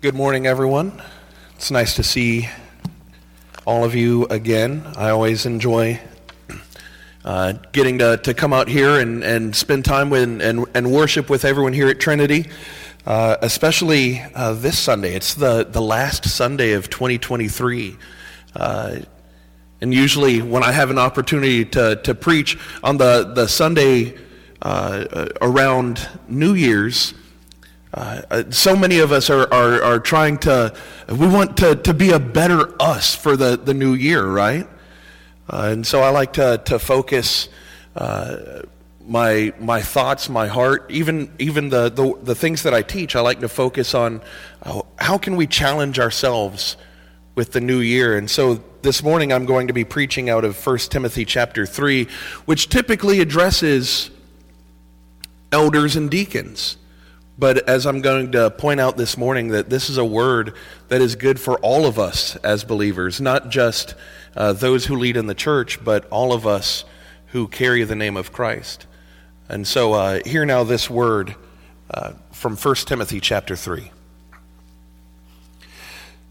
Good morning, everyone. It's nice to see all of you again. I always enjoy uh, getting to, to come out here and, and spend time with and, and worship with everyone here at Trinity, uh, especially uh, this Sunday. It's the, the last Sunday of 2023. Uh, and usually, when I have an opportunity to, to preach on the, the Sunday uh, around New Year's, uh, uh, so many of us are, are, are trying to, we want to, to be a better us for the, the new year, right? Uh, and so I like to, to focus uh, my, my thoughts, my heart, even, even the, the, the, things that I teach, I like to focus on uh, how can we challenge ourselves with the new year. And so this morning I'm going to be preaching out of 1 Timothy chapter 3, which typically addresses elders and deacons. But as I'm going to point out this morning, that this is a word that is good for all of us as believers, not just uh, those who lead in the church, but all of us who carry the name of Christ. And so, uh, hear now this word uh, from 1 Timothy chapter 3.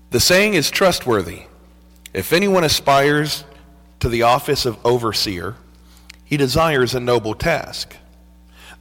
The saying is trustworthy. If anyone aspires to the office of overseer, he desires a noble task.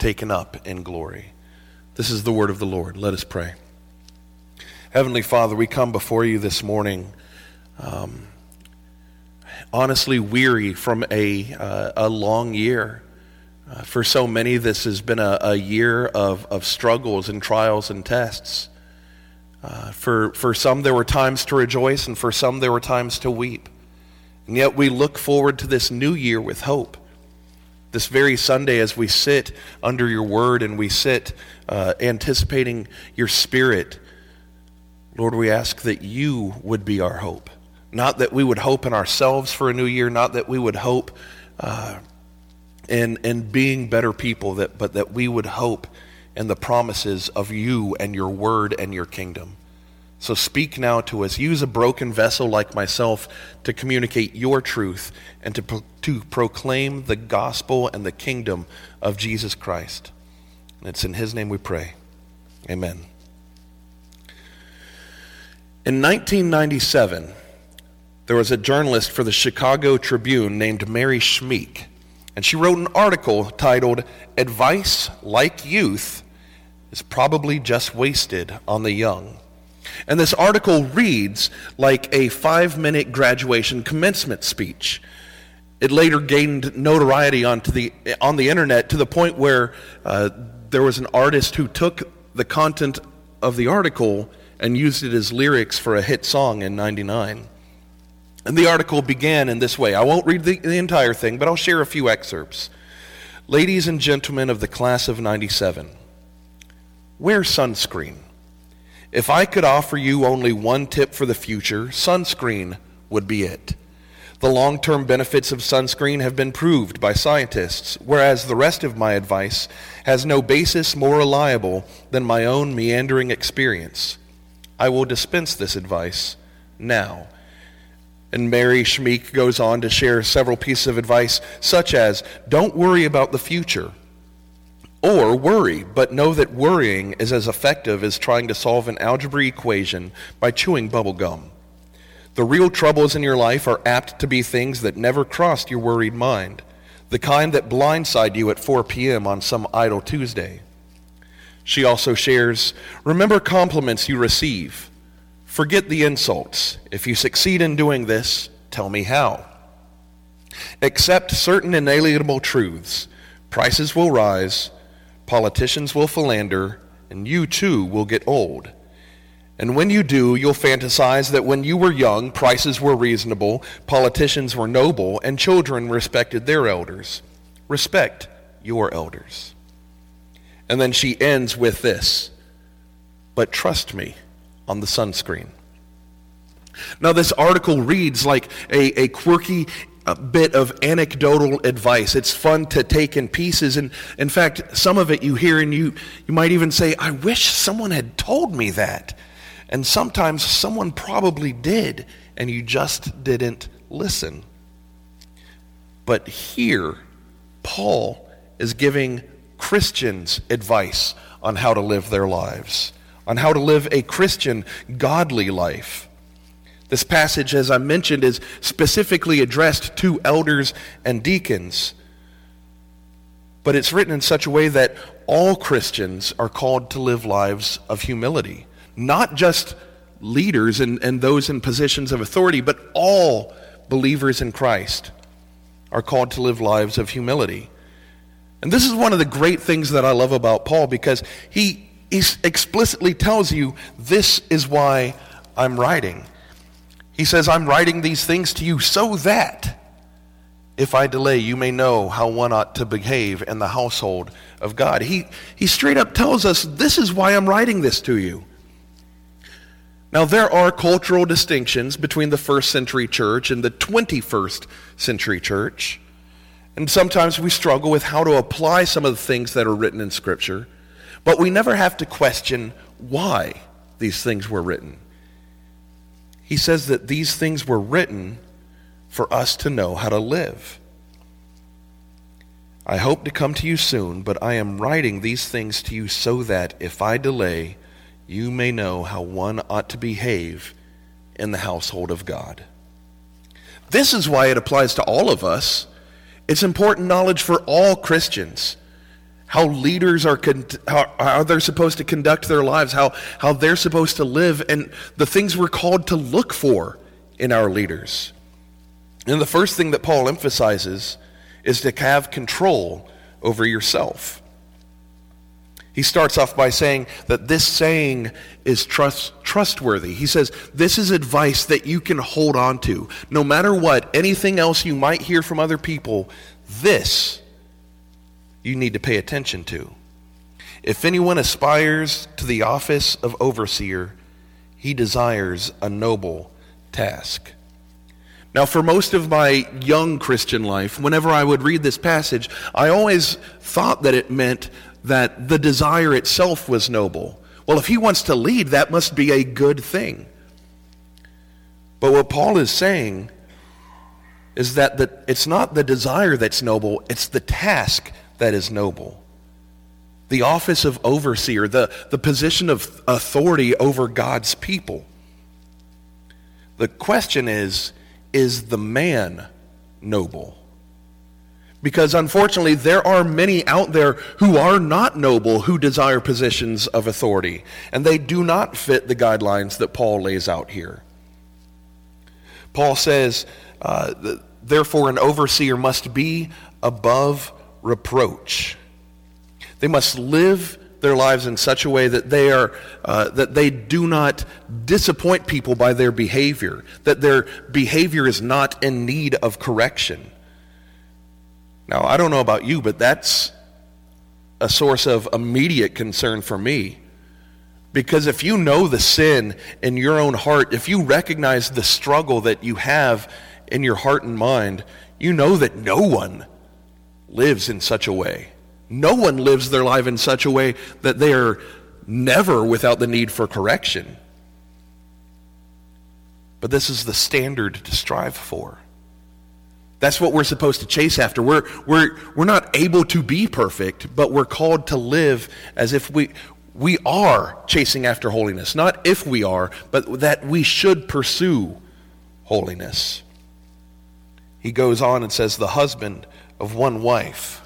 taken up in glory. This is the word of the Lord. Let us pray. Heavenly Father, we come before you this morning, um, honestly weary from a, uh, a long year. Uh, for so many, this has been a, a, year of, of struggles and trials and tests. Uh, for, for some, there were times to rejoice, and for some, there were times to weep. And yet, we look forward to this new year with hope this very Sunday, as we sit under your word and we sit uh, anticipating your spirit, Lord, we ask that you would be our hope. Not that we would hope in ourselves for a new year, not that we would hope uh, in, in being better people, that, but that we would hope in the promises of you and your word and your kingdom. So speak now to us. Use a broken vessel like myself to communicate your truth and to, pro- to proclaim the gospel and the kingdom of Jesus Christ. And it's in his name we pray. Amen. In 1997, there was a journalist for the Chicago Tribune named Mary Schmich, and she wrote an article titled Advice Like Youth is Probably Just Wasted on the Young. And this article reads like a five minute graduation commencement speech. It later gained notoriety onto the, on the internet to the point where uh, there was an artist who took the content of the article and used it as lyrics for a hit song in 99. And the article began in this way. I won't read the, the entire thing, but I'll share a few excerpts. Ladies and gentlemen of the class of 97, wear sunscreen. If I could offer you only one tip for the future, sunscreen would be it. The long term benefits of sunscreen have been proved by scientists, whereas the rest of my advice has no basis more reliable than my own meandering experience. I will dispense this advice now. And Mary Schmich goes on to share several pieces of advice, such as don't worry about the future. Or worry, but know that worrying is as effective as trying to solve an algebra equation by chewing bubble gum. The real troubles in your life are apt to be things that never crossed your worried mind, the kind that blindside you at 4 p.m. on some idle Tuesday. She also shares Remember compliments you receive. Forget the insults. If you succeed in doing this, tell me how. Accept certain inalienable truths. Prices will rise, politicians will philander, and you too will get old. And when you do, you'll fantasize that when you were young, prices were reasonable, politicians were noble, and children respected their elders. Respect your elders. And then she ends with this But trust me on the sunscreen. Now, this article reads like a, a quirky a bit of anecdotal advice. It's fun to take in pieces. And in fact, some of it you hear and you, you might even say, I wish someone had told me that. And sometimes someone probably did, and you just didn't listen. But here, Paul is giving Christians advice on how to live their lives, on how to live a Christian, godly life. This passage, as I mentioned, is specifically addressed to elders and deacons. But it's written in such a way that all Christians are called to live lives of humility not just leaders and, and those in positions of authority, but all believers in Christ are called to live lives of humility. And this is one of the great things that I love about Paul because he, he explicitly tells you this is why I'm writing. He says, I'm writing these things to you so that if I delay, you may know how one ought to behave in the household of God. He, he straight up tells us, This is why I'm writing this to you. Now, there are cultural distinctions between the first century church and the 21st century church. And sometimes we struggle with how to apply some of the things that are written in Scripture, but we never have to question why these things were written. He says that these things were written for us to know how to live. I hope to come to you soon, but I am writing these things to you so that if I delay, you may know how one ought to behave in the household of God. This is why it applies to all of us. It's important knowledge for all Christians. How leaders are, how, how they're supposed to conduct their lives, how, how they're supposed to live, and the things we're called to look for in our leaders. And the first thing that Paul emphasizes is to have control over yourself. He starts off by saying that this saying is trust, trustworthy. He says, This is advice that you can hold on to. No matter what, anything else you might hear from other people, this you need to pay attention to. If anyone aspires to the office of overseer, he desires a noble task. Now, for most of my young Christian life, whenever I would read this passage, I always thought that it meant that the desire itself was noble. Well, if he wants to lead, that must be a good thing. But what Paul is saying is that the, it's not the desire that's noble, it's the task that is noble. The office of overseer, the, the position of authority over God's people. The question is is the man noble? Because unfortunately, there are many out there who are not noble, who desire positions of authority, and they do not fit the guidelines that Paul lays out here. Paul says, uh, therefore, an overseer must be above reproach. They must live their lives in such a way that they are uh, that they do not disappoint people by their behavior that their behavior is not in need of correction now i don't know about you but that's a source of immediate concern for me because if you know the sin in your own heart if you recognize the struggle that you have in your heart and mind you know that no one lives in such a way no one lives their life in such a way that they are never without the need for correction. But this is the standard to strive for. That's what we're supposed to chase after. We're, we're, we're not able to be perfect, but we're called to live as if we, we are chasing after holiness. Not if we are, but that we should pursue holiness. He goes on and says, The husband of one wife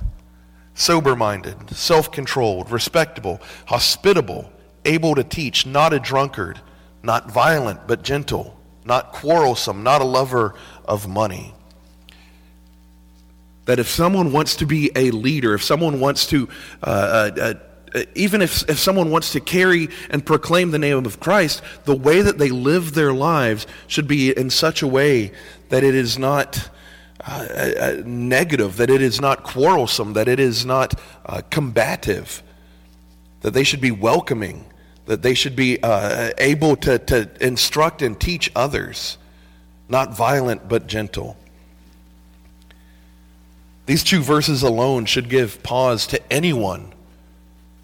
sober minded, self controlled, respectable, hospitable, able to teach, not a drunkard, not violent, but gentle, not quarrelsome, not a lover of money. That if someone wants to be a leader, if someone wants to, uh, uh, uh, even if, if someone wants to carry and proclaim the name of Christ, the way that they live their lives should be in such a way that it is not uh, negative, that it is not quarrelsome, that it is not uh, combative, that they should be welcoming, that they should be uh, able to, to instruct and teach others, not violent but gentle. These two verses alone should give pause to anyone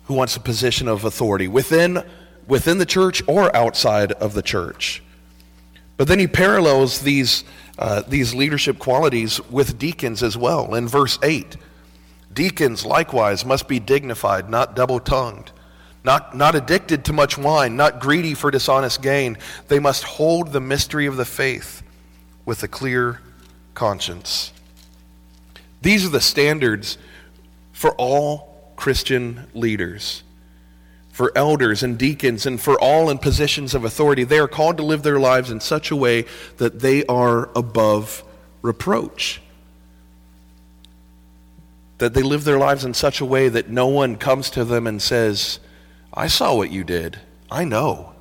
who wants a position of authority within, within the church or outside of the church. But then he parallels these uh, these leadership qualities with deacons as well. In verse 8, deacons likewise must be dignified, not double tongued, not, not addicted to much wine, not greedy for dishonest gain. They must hold the mystery of the faith with a clear conscience. These are the standards for all Christian leaders for elders and deacons and for all in positions of authority. They are called to live their lives in such a way that they are above reproach. That they live their lives in such a way that no one comes to them and says, I saw what you did. I know.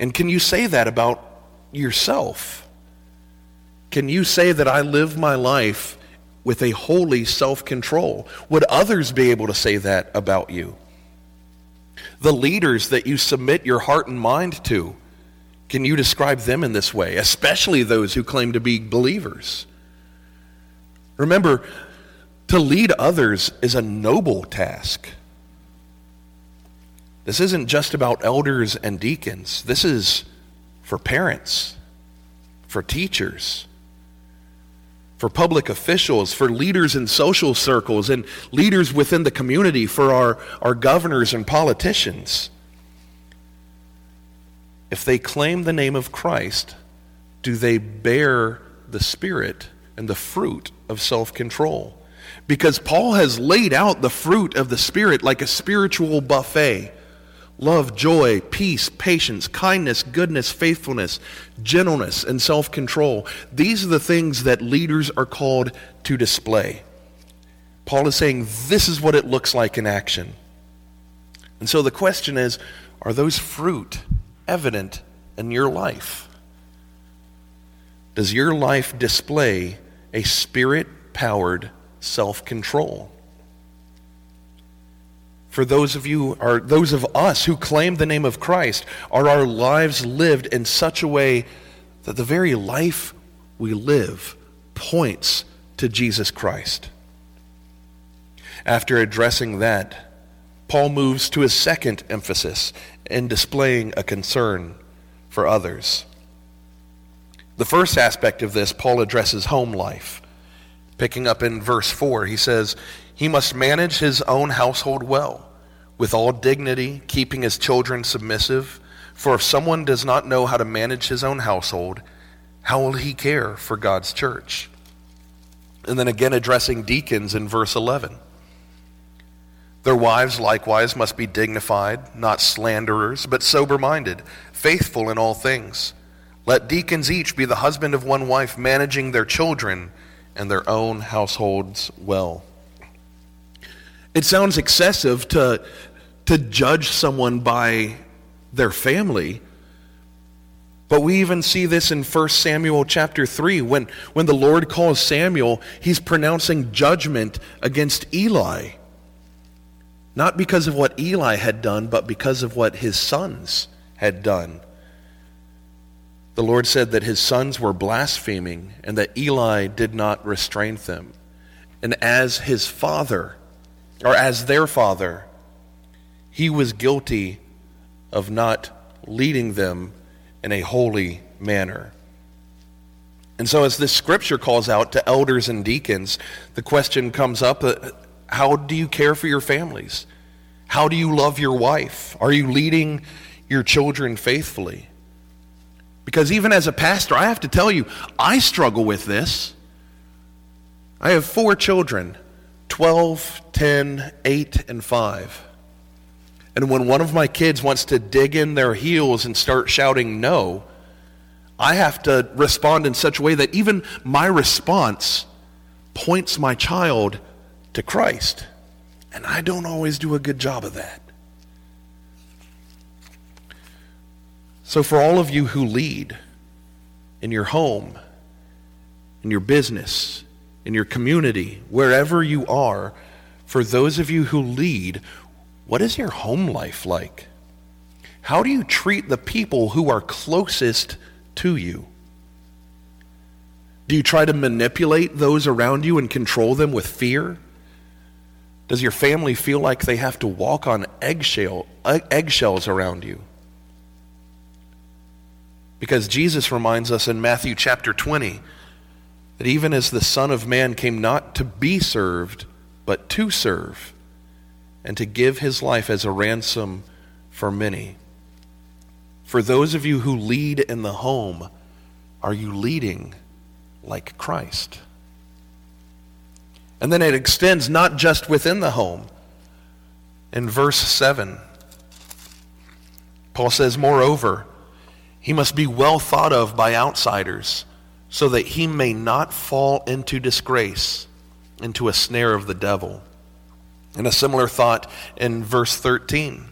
And can you say that about yourself? Can you say that I live my life with a holy self control. Would others be able to say that about you? The leaders that you submit your heart and mind to, can you describe them in this way, especially those who claim to be believers? Remember, to lead others is a noble task. This isn't just about elders and deacons. This is for parents, for teachers, for public officials, for leaders in social circles, and leaders within the community, for our, our governors and politicians. If they claim the name of Christ, do they bear the Spirit and the fruit of self control? Because Paul has laid out the fruit of the Spirit like a spiritual buffet love, joy, peace, patience, kindness, goodness, faithfulness, gentleness, and self control. These are the things that leaders are called to display. Paul is saying this is what it looks like in action. And so the question is are those fruit evident in your life? Does your life display a spirit powered self control? For those of you or those of us who claim the name of Christ are our lives lived in such a way that the very life we live points to Jesus Christ. After addressing that, Paul moves to his second emphasis in displaying a concern for others. The first aspect of this, Paul addresses home life. Picking up in verse 4, he says, He must manage his own household well with all dignity, keeping his children submissive. For if someone does not know how to manage his own household, how will he care for God's church? And then again, addressing deacons in verse 11. Their wives likewise must be dignified, not slanderers, but sober minded, faithful in all things. Let deacons each be the husband of one wife, managing their children and their own households well. It sounds excessive to, to judge someone by their family. But we even see this in 1 Samuel chapter 3. When, when the Lord calls Samuel, he's pronouncing judgment against Eli. Not because of what Eli had done, but because of what his sons had done. The Lord said that his sons were blaspheming and that Eli did not restrain them. And as his father, or as their father, he was guilty of not leading them in a holy manner. And so, as this scripture calls out to elders and deacons, the question comes up uh, how do you care for your families? How do you love your wife? Are you leading your children faithfully? Because even as a pastor, I have to tell you, I struggle with this. I have four children 12, 10, 8, and 5. And when one of my kids wants to dig in their heels and start shouting no, I have to respond in such a way that even my response points my child to Christ. And I don't always do a good job of that. So, for all of you who lead in your home, in your business, in your community, wherever you are, for those of you who lead, what is your home life like? How do you treat the people who are closest to you? Do you try to manipulate those around you and control them with fear? Does your family feel like they have to walk on eggshell, eggshells around you? Because Jesus reminds us in Matthew chapter 20 that even as the Son of Man came not to be served, but to serve, and to give his life as a ransom for many. For those of you who lead in the home, are you leading like Christ? And then it extends not just within the home. In verse 7, Paul says, Moreover, he must be well thought of by outsiders so that he may not fall into disgrace, into a snare of the devil. And a similar thought in verse 13.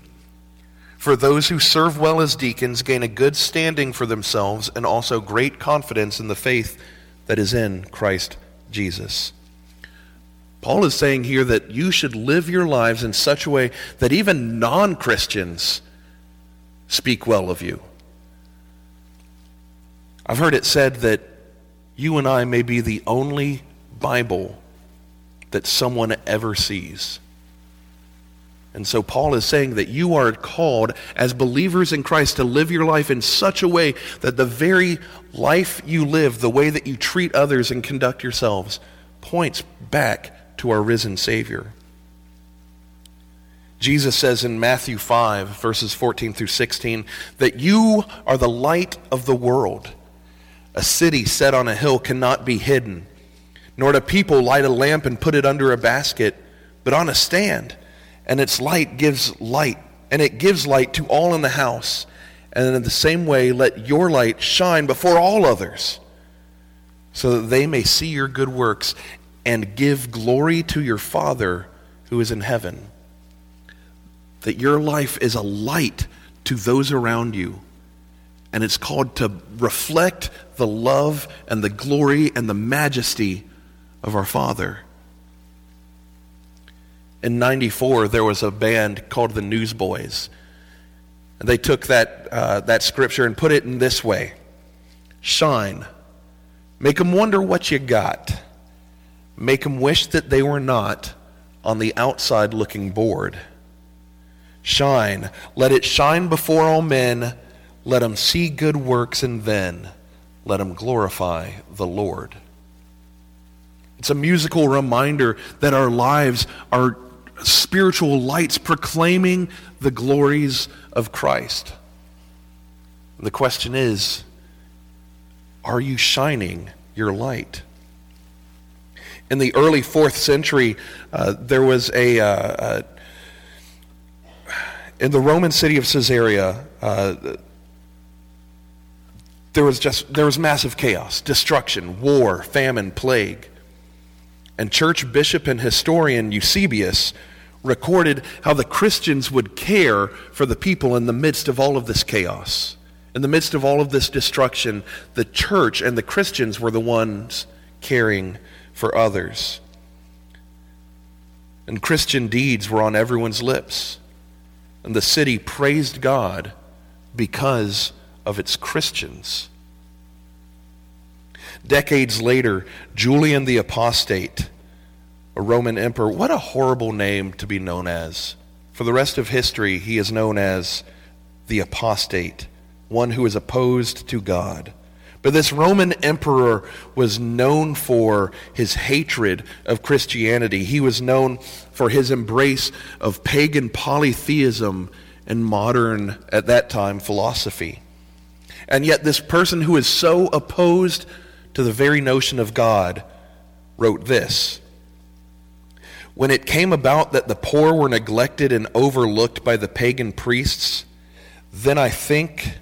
For those who serve well as deacons gain a good standing for themselves and also great confidence in the faith that is in Christ Jesus. Paul is saying here that you should live your lives in such a way that even non Christians speak well of you. I've heard it said that you and I may be the only Bible that someone ever sees. And so Paul is saying that you are called as believers in Christ to live your life in such a way that the very life you live, the way that you treat others and conduct yourselves, points back to our risen Savior. Jesus says in Matthew 5, verses 14 through 16, that you are the light of the world. A city set on a hill cannot be hidden, nor do people light a lamp and put it under a basket, but on a stand, and its light gives light, and it gives light to all in the house. And in the same way, let your light shine before all others, so that they may see your good works and give glory to your Father who is in heaven. That your life is a light to those around you and it's called to reflect the love and the glory and the majesty of our Father. In 94, there was a band called the Newsboys. And they took that, uh, that scripture and put it in this way Shine. Make them wonder what you got. Make them wish that they were not on the outside looking bored. Shine. Let it shine before all men let them see good works and then let them glorify the Lord. It's a musical reminder that our lives are spiritual lights proclaiming the glories of Christ. The question is are you shining your light? In the early fourth century, uh, there was a, uh, uh, in the Roman city of Caesarea, uh, there was just there was massive chaos, destruction, war, famine, plague. And church bishop and historian Eusebius recorded how the Christians would care for the people in the midst of all of this chaos. In the midst of all of this destruction, the church and the Christians were the ones caring for others. And Christian deeds were on everyone's lips. And the city praised God because of its Christians. Decades later, Julian the Apostate, a Roman emperor, what a horrible name to be known as. For the rest of history, he is known as the apostate, one who is opposed to God. But this Roman emperor was known for his hatred of Christianity. He was known for his embrace of pagan polytheism and modern, at that time, philosophy. And yet, this person who is so opposed to the very notion of God wrote this When it came about that the poor were neglected and overlooked by the pagan priests, then I think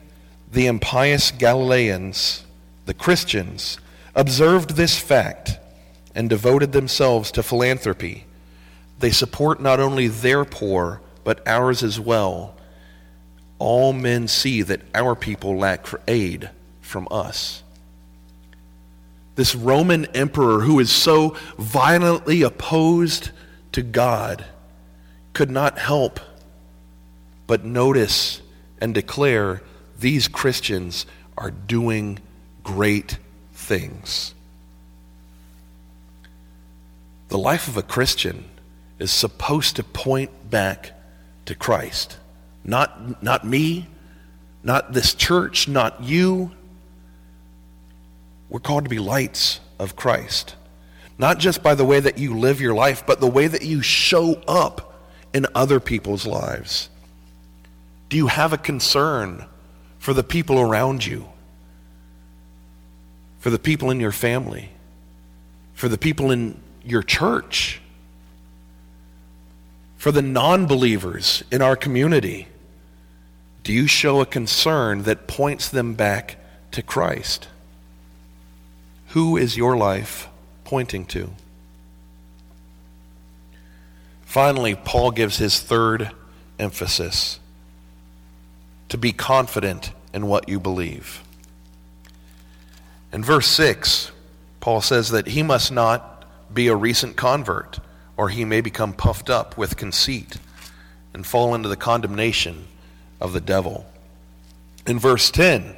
the impious Galileans the Christians, observed this fact and devoted themselves to philanthropy. They support not only their poor, but ours as well. All men see that our people lack for aid from us. This Roman emperor who is so violently opposed to God could not help but notice and declare these Christians are doing great things. The life of a Christian is supposed to point back to Christ. Not, not me, not this church, not you. We're called to be lights of Christ. Not just by the way that you live your life, but the way that you show up in other people's lives. Do you have a concern for the people around you? for the people in your family, for the people in your church, for the non believers in our community? Do you show a concern that points them back to Christ? Who is your life pointing to? Finally, Paul gives his third emphasis to be confident in what you believe. In verse 6, Paul says that he must not be a recent convert, or he may become puffed up with conceit and fall into the condemnation of the devil. In verse 10,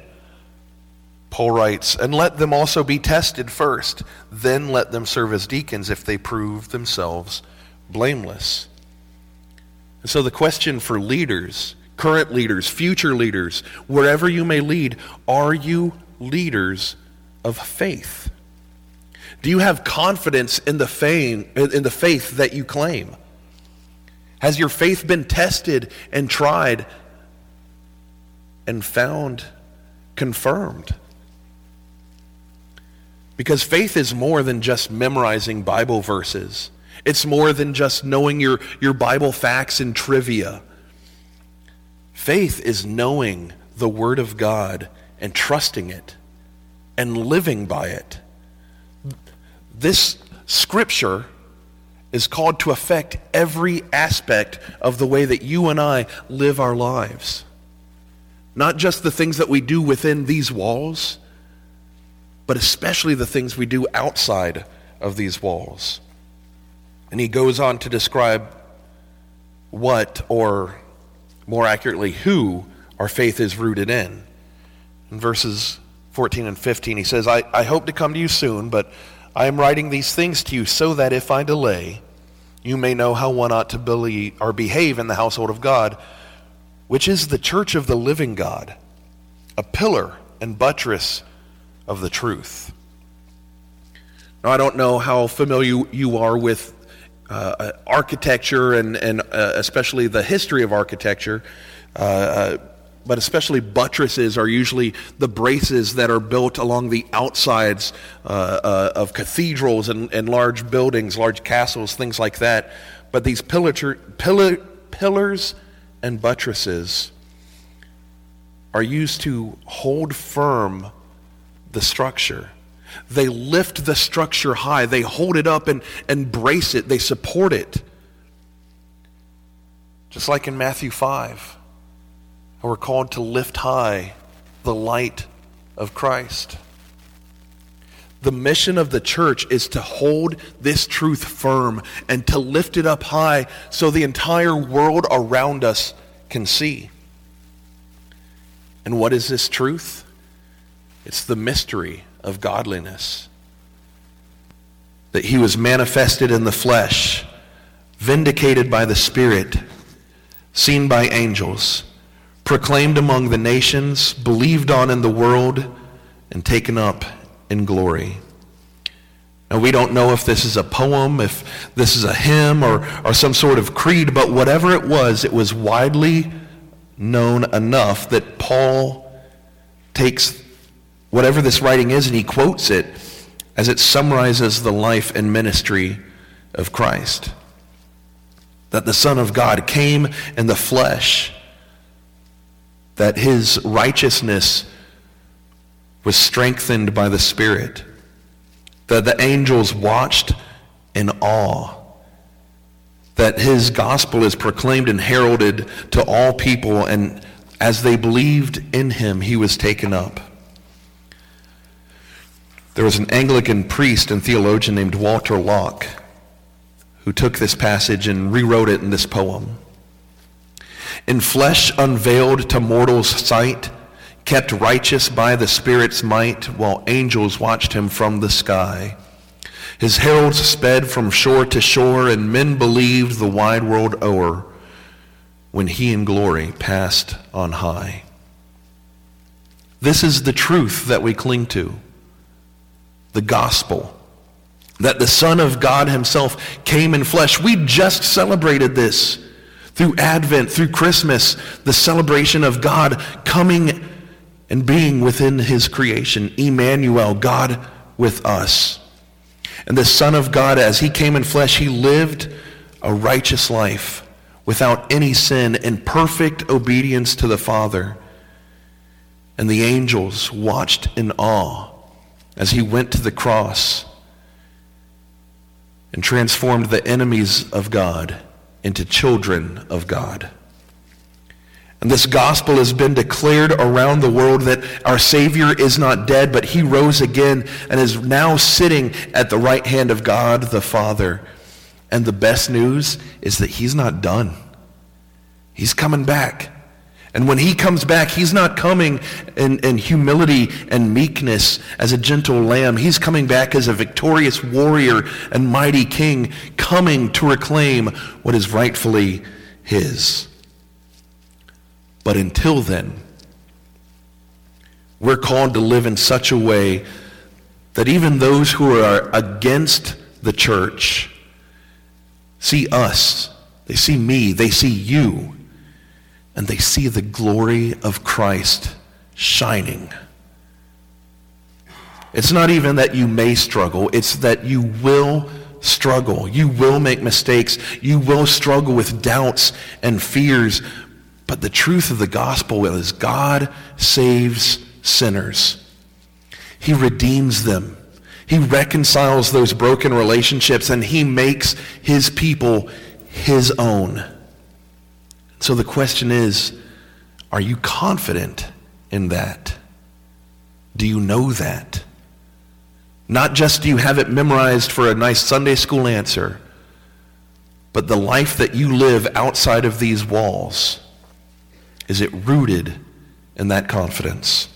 Paul writes, And let them also be tested first, then let them serve as deacons if they prove themselves blameless. And so the question for leaders, current leaders, future leaders, wherever you may lead, are you leaders of faith? Do you have confidence in the, fame, in the faith that you claim? Has your faith been tested and tried and found confirmed? Because faith is more than just memorizing Bible verses. It's more than just knowing your, your Bible facts and trivia. Faith is knowing the Word of God and trusting it and living by it. This scripture is called to affect every aspect of the way that you and I live our lives. Not just the things that we do within these walls, but especially the things we do outside of these walls. And he goes on to describe what, or more accurately, who our faith is rooted in. In verses 14 and 15, he says, I, I hope to come to you soon, but I am writing these things to you so that if I delay, you may know how one ought to believe or behave in the household of God, which is the church of the living God, a pillar and buttress of the truth. Now, I don't know how familiar you are with uh, architecture and, and uh, especially the history of architecture. Uh, uh but especially buttresses are usually the braces that are built along the outsides uh, uh, of cathedrals and, and, large buildings, large castles, things like that. But these pillar, pillar, pillars and buttresses are used to hold firm the structure. They lift the structure high, they hold it up and, and brace it, they support it. Just like in Matthew 5, we're called to lift high the light of Christ. The mission of the church is to hold this truth firm and to lift it up high so the entire world around us can see. And what is this truth? It's the mystery of godliness. That he was manifested in the flesh, vindicated by the Spirit, seen by angels, proclaimed among the nations, believed on in the world, and taken up in glory. Now, we don't know if this is a poem, if this is a hymn, or, or some sort of creed, but whatever it was, it was widely known enough that Paul takes whatever this writing is and he quotes it as it summarizes the life and ministry of Christ. That the Son of God came in the flesh, that his righteousness was strengthened by the Spirit, that the angels watched in awe, that his gospel is proclaimed and heralded to all people, and as they believed in him, he was taken up. There was an Anglican priest and theologian named Walter Lock who took this passage and rewrote it in this poem. In flesh unveiled to mortal's sight, kept righteous by the Spirit's might, while angels watched him from the sky. His heralds sped from shore to shore, and men believed the wide world o'er when he in glory passed on high. This is the truth that we cling to the gospel. That the Son of God himself came in flesh. We just celebrated this through Advent, through Christmas, the celebration of God coming and being within his creation, Emmanuel, God with us. And the Son of God, as he came in flesh, he lived a righteous life without any sin in perfect obedience to the Father. And the angels watched in awe as he went to the cross and transformed the enemies of God into children of God. And this gospel has been declared around the world that our Savior is not dead, but he rose again and is now sitting at the right hand of God the Father. And the best news is that he's not done. He's coming back. And when he comes back, he's not coming in, in humility and meekness as a gentle lamb. He's coming back as a victorious warrior and mighty king, coming to reclaim what is rightfully his. But until then, we're called to live in such a way that even those who are against the church see us, they see me, they see you, and they see the glory of Christ shining. It's not even that you may struggle, it's that you will struggle. You will make mistakes. You will struggle with doubts and fears. But the truth of the gospel is God saves sinners. He redeems them. He reconciles those broken relationships and he makes his people his own. So the question is, are you confident in that? Do you know that? Not just do you have it memorized for a nice Sunday school answer, but the life that you live outside of these walls is it rooted in that confidence?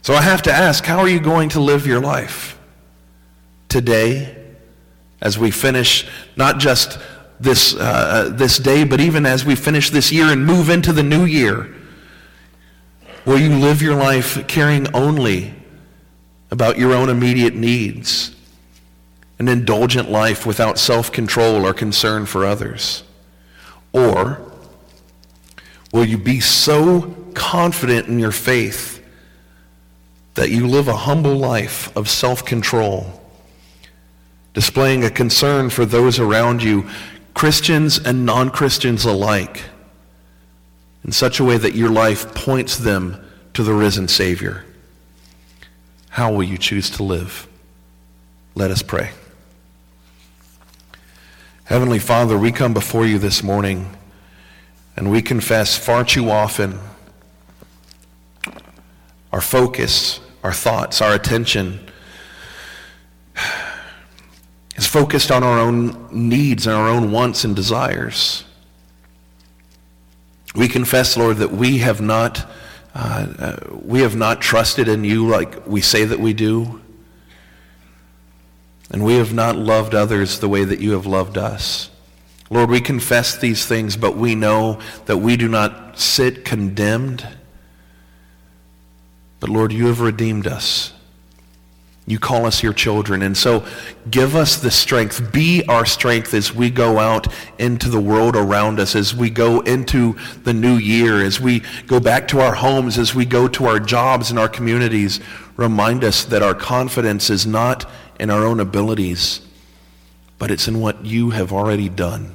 So I have to ask, how are you going to live your life? Today, as we finish not just this, uh, this day, but even as we finish this year and move into the new year, will you live your life caring only about your own immediate needs? An indulgent life without self-control or concern for others? Or Will you be so confident in your faith that you live a humble life of self-control, displaying a concern for those around you, Christians and non-Christians alike, in such a way that your life points them to the risen Savior? How will you choose to live? Let us pray. Heavenly Father, we come before you this morning And we confess far too often our focus, our thoughts, our attention is focused on our own needs and our own wants and desires. We confess, Lord, that we have not, uh, uh, we have not trusted in you like we say that we do. And we have not loved others the way that you have loved us. Lord, we confess these things, but we know that we do not sit condemned. But Lord, you have redeemed us. You call us your children. And so give us the strength. Be our strength as we go out into the world around us, as we go into the new year, as we go back to our homes, as we go to our jobs and our communities. Remind us that our confidence is not in our own abilities, but it's in what you have already done.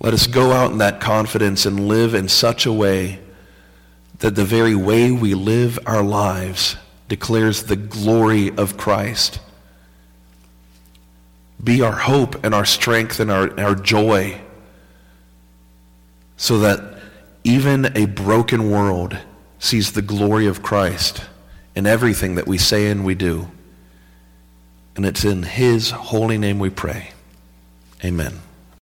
Let us go out in that confidence and live in such a way that the very way we live our lives declares the glory of Christ. Be our hope and our strength and our, our joy so that even a broken world sees the glory of Christ in everything that we say and we do. And it's in his holy name we pray. Amen.